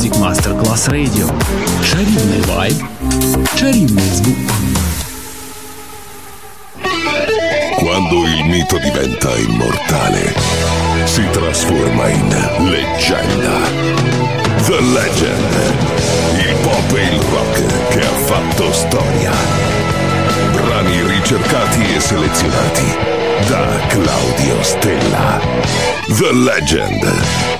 Music Masterclass Radio. Чарівний вайб, чарівний звук. Quando il mito diventa immortale, si trasforma in leggenda. The Legend. Il pop e il rock che ha fatto storia. Brani ricercati e selezionati da Claudio Stella. The Legend.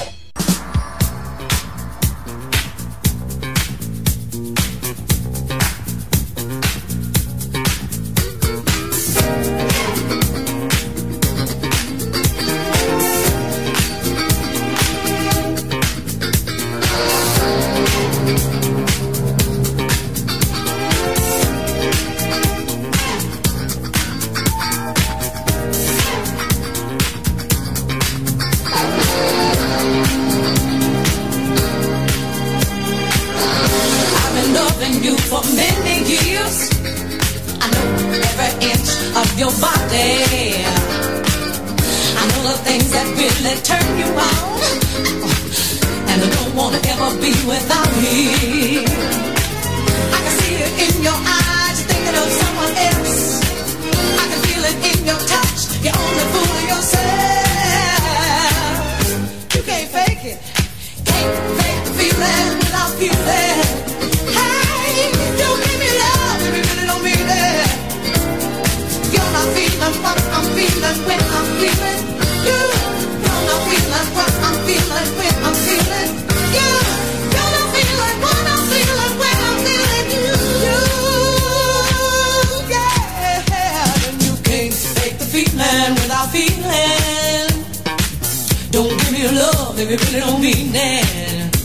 Love really don't mean it.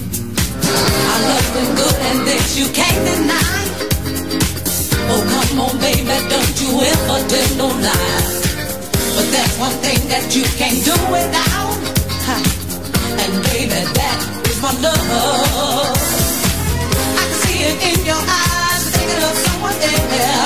I love you good and this you can't deny. Oh, come on, baby, don't you ever tell no lie. But there's one thing that you can't do without. And baby, that is my love. I can see it in your eyes, thinking of someone else.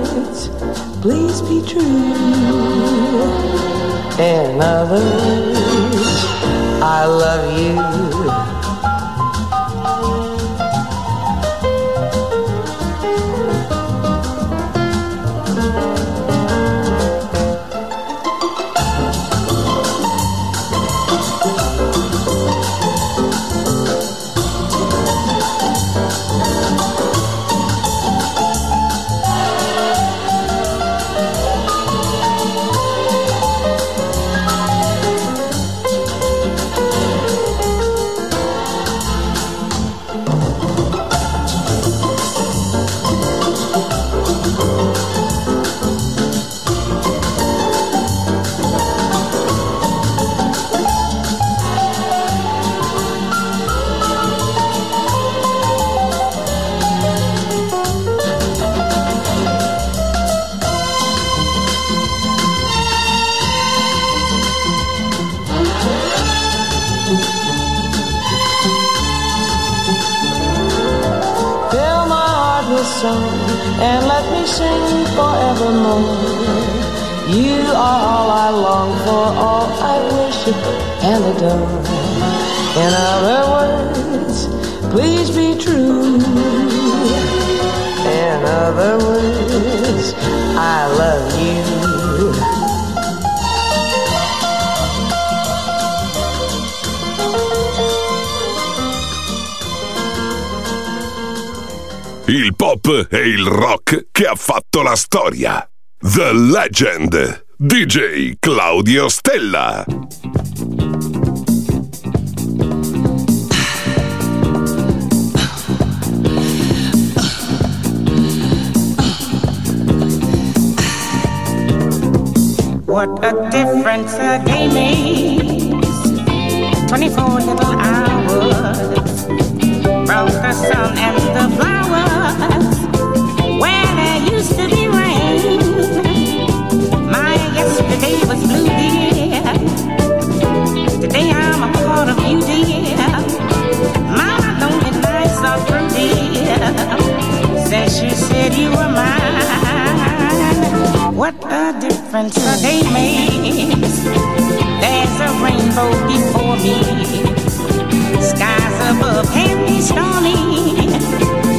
please be true. And other words, I love you. You are all I long for, all I worship and adore. In other words, please be true. In other words, I love you. Il pop e il rock che ha fatto la storia. The Legend. DJ Claudio Stella. What a difference a day makes. 24 little hours. Brought the sun and the flowers. Where there used to be yesterday was blue. Today I'm a part of you, dear. My lonely nights are. Since you said you were mine. What a difference a day makes. There's a rainbow before me. Skies above can be stormy.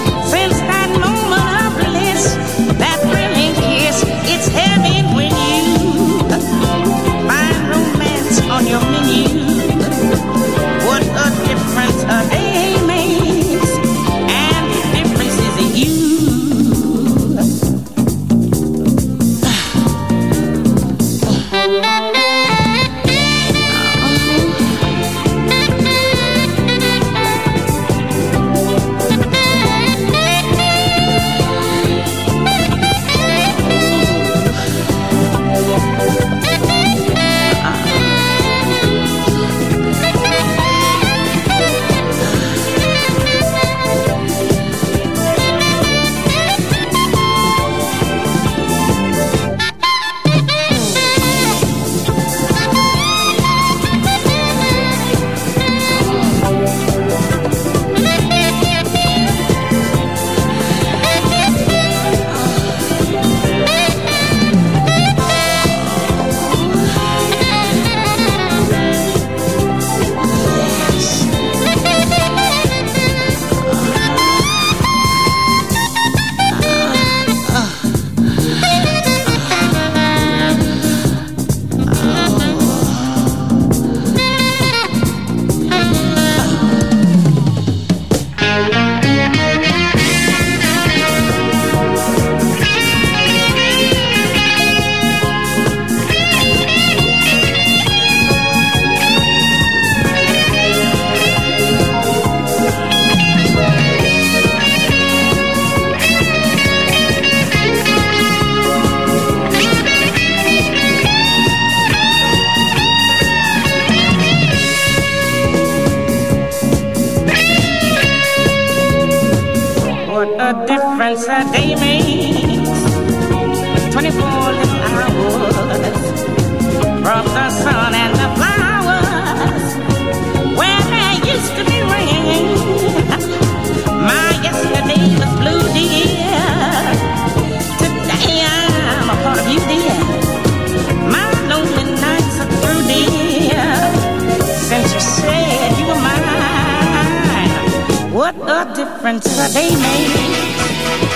What a difference a day makes. 24 little hours brought the sun and the flowers where there used to be rain. My yesterday was blue, dear. What a difference day makes.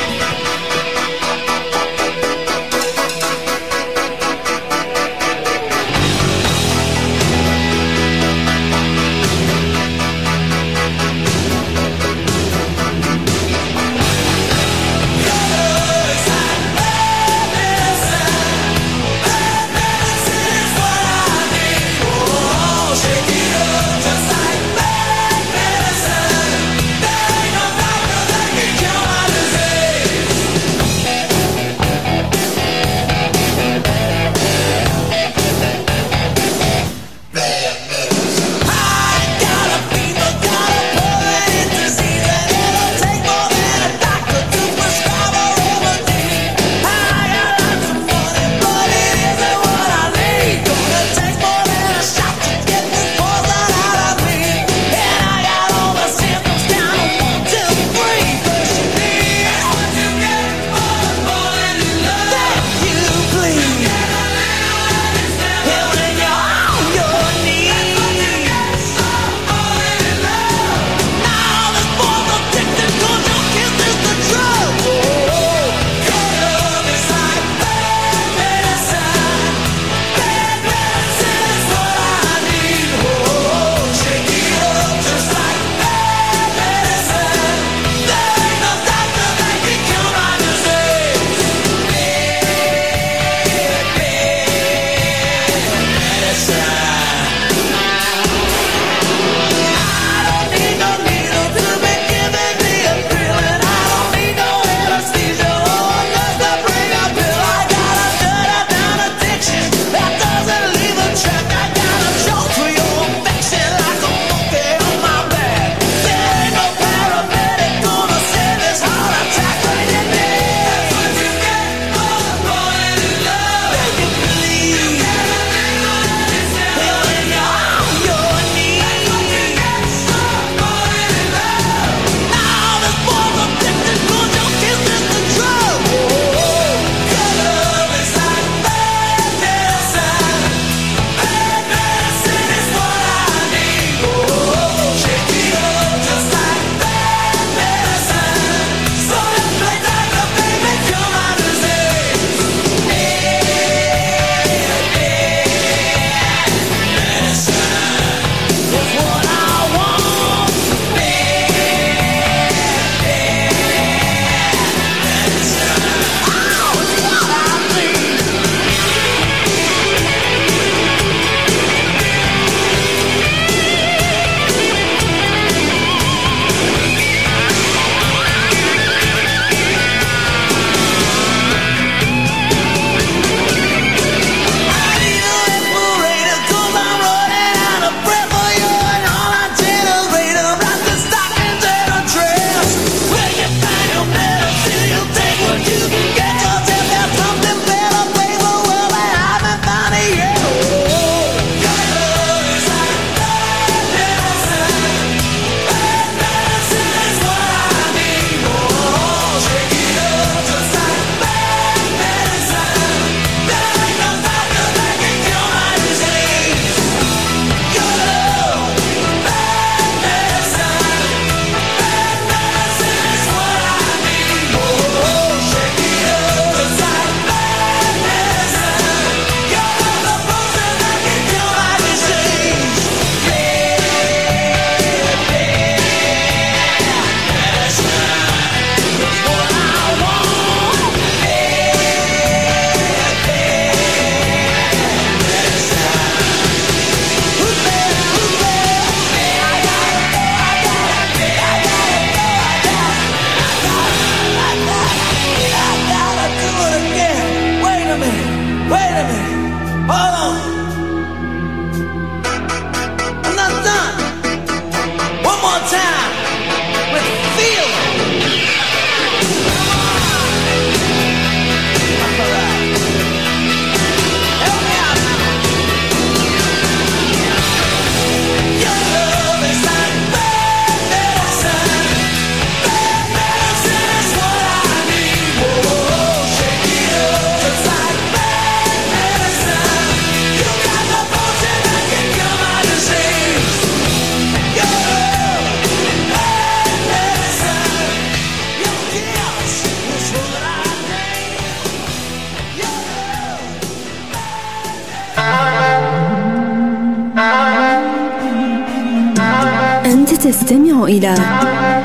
تستمع إلى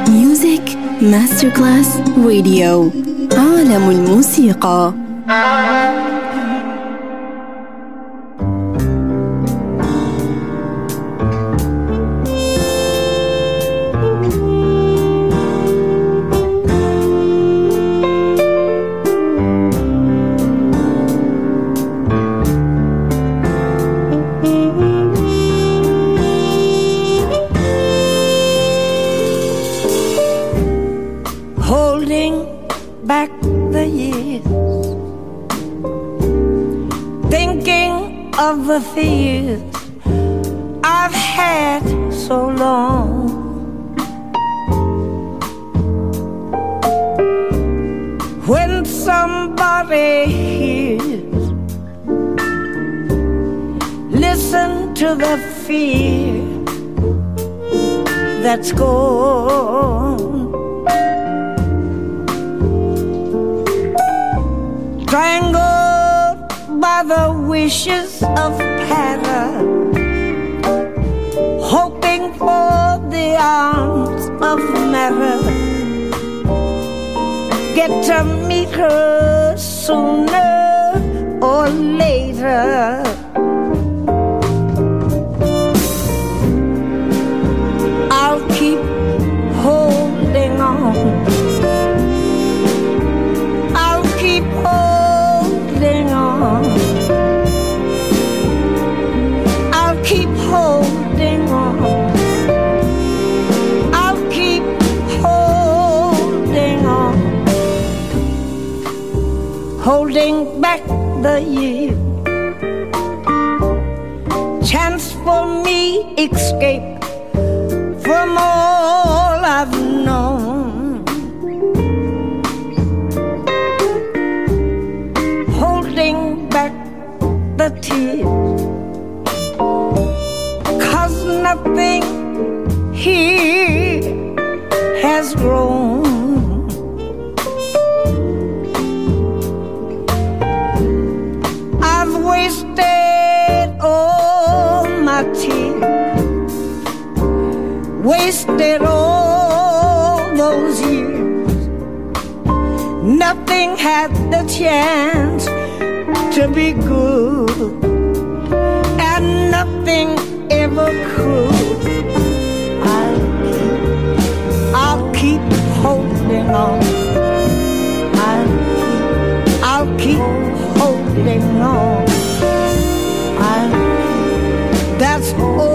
ميوزك ماستر كلاس راديو عالم الموسيقى. Holding back the year. Chance for me escape from all I've known. Holding back the tears. Cause nothing here has grown. Nothing had the chance to be good, and nothing ever could. I'll keep, I'll keep holding on. I'll keep, I'll keep holding on. I'll, keep, that's all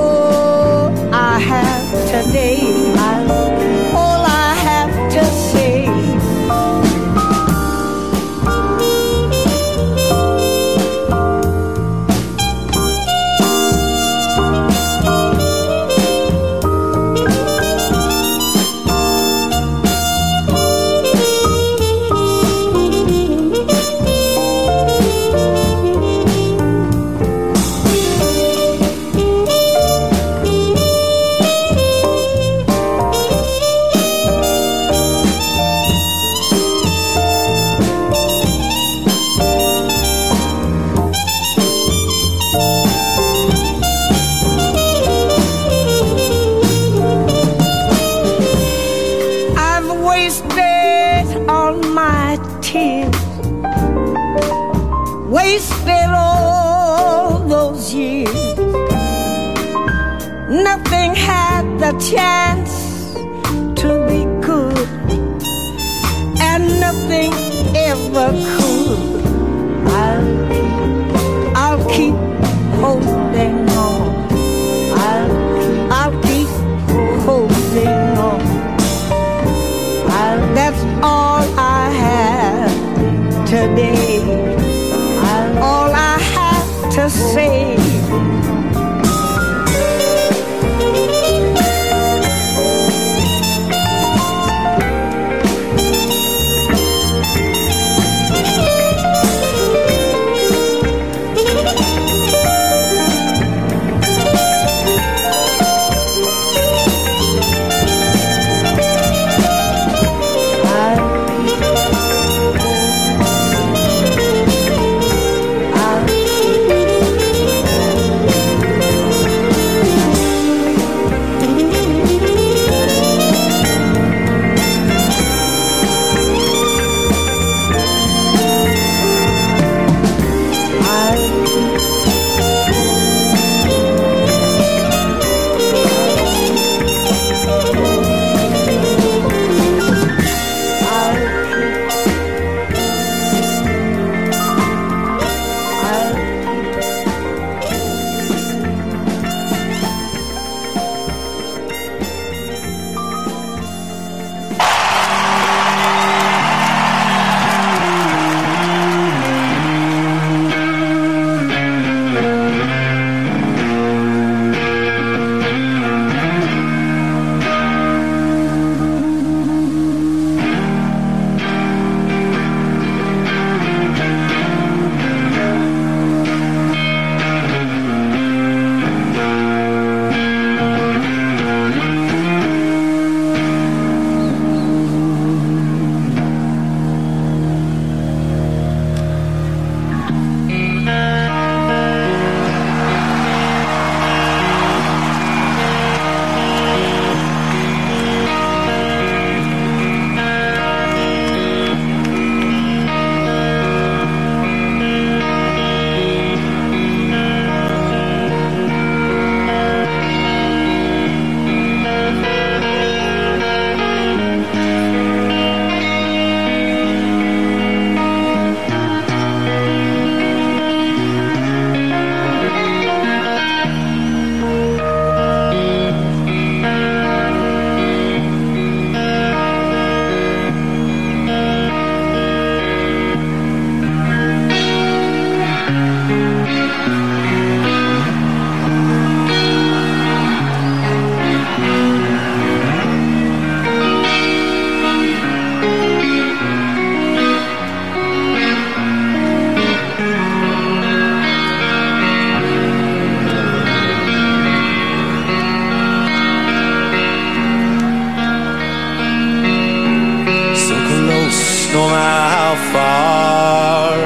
no matter how far.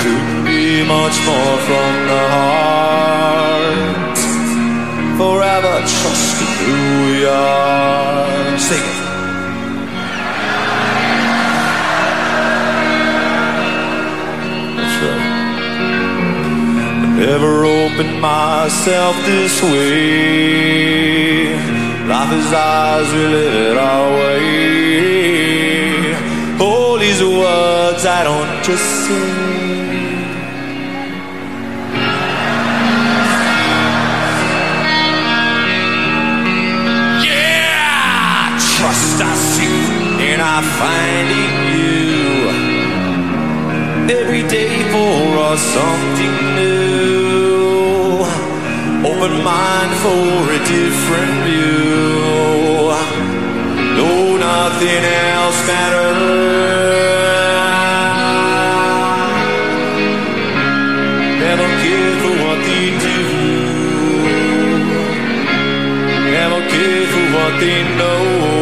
Couldn't be much more from the heart. Forever trust in who we are. Sing it. That's right. Never opened myself this way. Life is ours, we live it our way. These words I don't just say. Yeah, trust I seek and I find in you. Every day for us something new. Open mind for a different view. No, nothing else matters. Never care for what they do. Never care for what they know.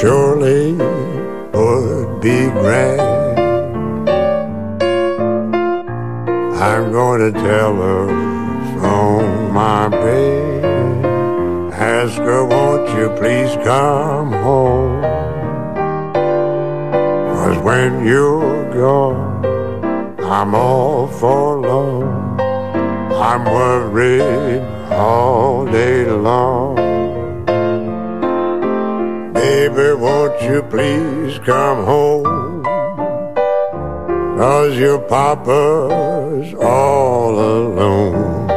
Surely would be grand. I'm going to tell her from my baby. Ask her, won't you please come home? Cause when you're gone, I'm all forlorn. I'm worried all day long. Baby, won't you please come home? Cause your papa's all alone.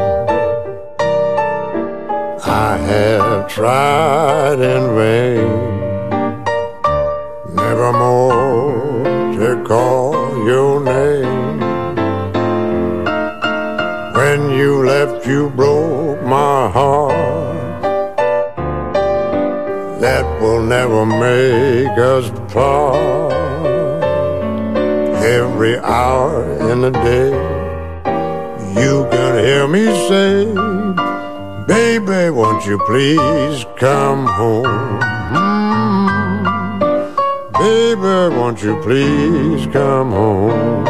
I have tried in vain, never more to call your name. When you left, you broke never make us part. Every hour in the day, you can hear me say. Baby, won't you please come home? Mm. Baby, won't you please come home?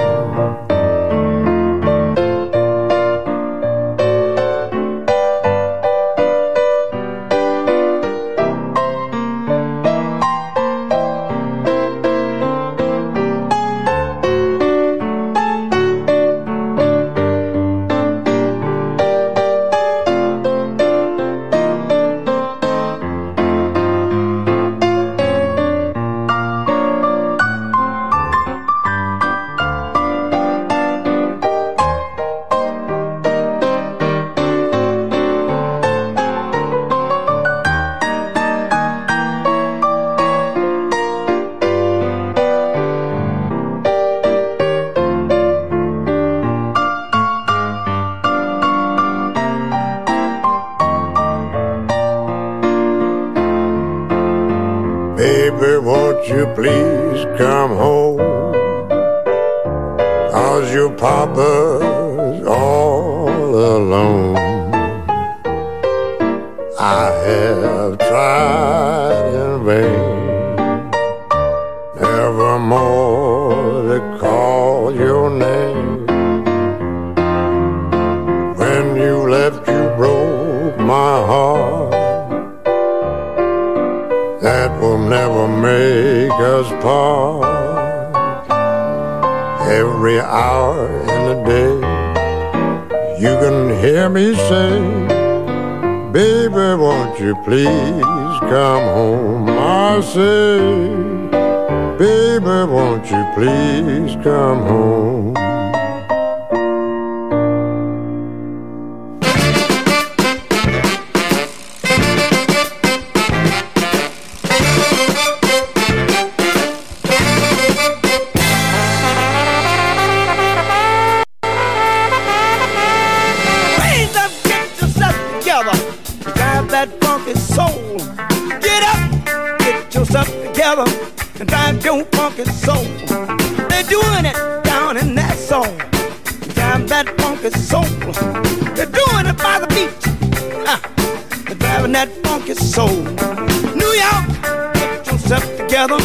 New York, get yourself together.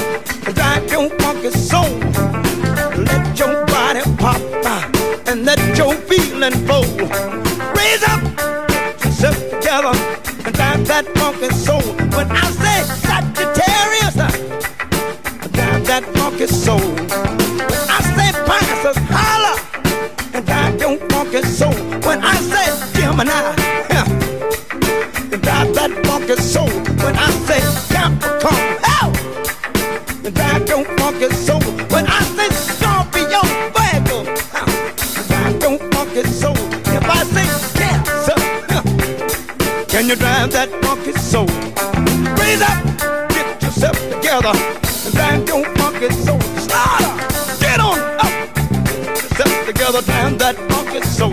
And drive your funky soul. Let your body pop ah, and let your feeling flow. Raise up, get yourself together, and drive that funky soul. When I say Sagittarius, drive that funky soul. When I say Pisces, holla, and drive your funky soul. When I say Gemini, and you drive that funky soul. Raise up, get yourself together, and drive your funky soul. Start up, get on up, get yourself together, drive that funky soul.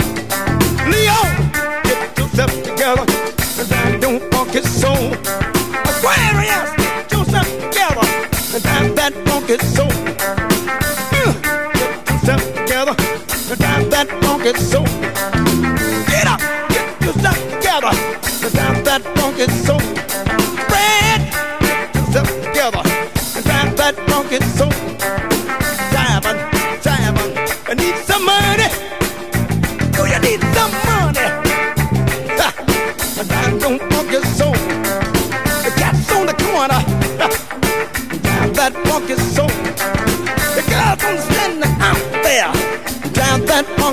Leo, get yourself together, and drive your funky soul. Aquarius, get yourself together, and drive that funky soul. Uh, get yourself together, and drive that funky soul.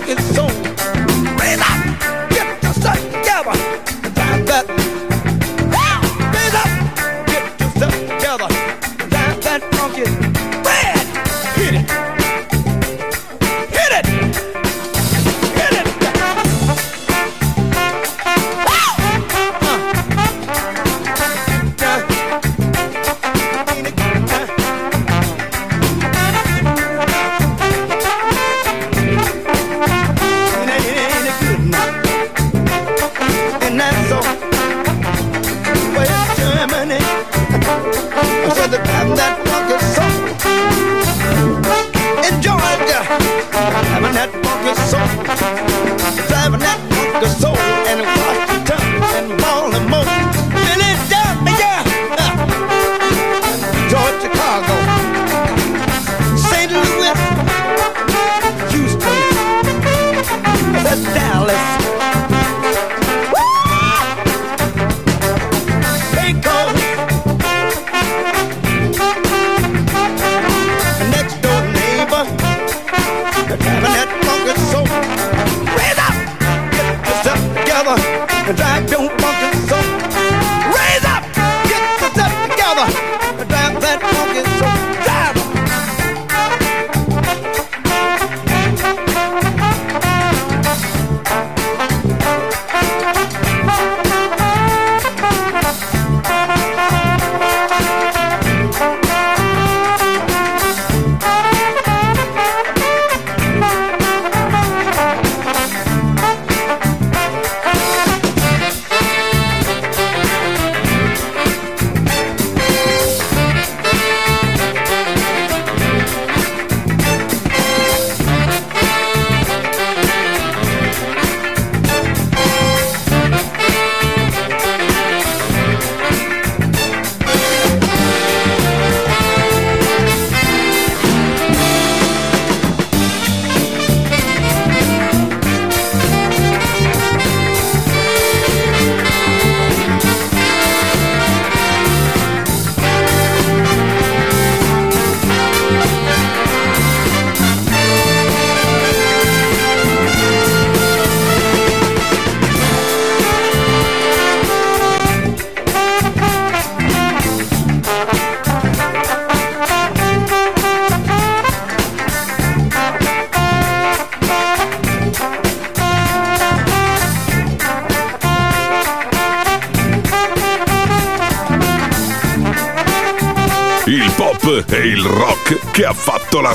funky soul.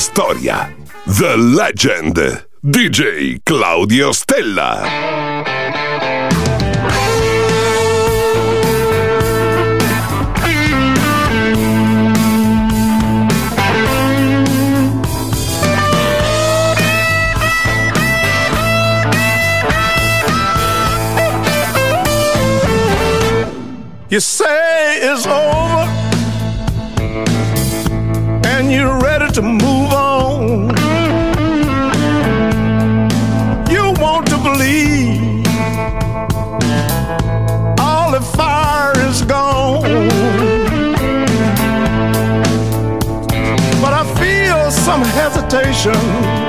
storia. The Legend. DJ Claudio Stella. You say Station.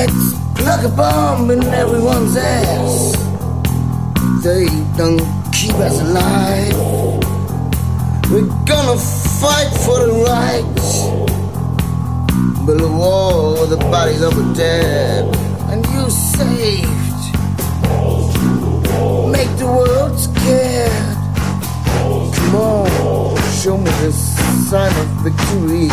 Let's plug a bomb in everyone's ass. They don't keep us alive. We're gonna fight for the rights. Build a wall with the bodies of the dead. And you saved. Make the world scared. Come on, show me the sign of victory.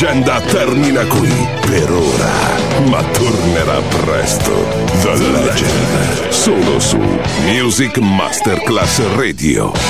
Leggenda termina qui per ora, ma tornerà presto. The Legend, solo su Music Masterclass Radio.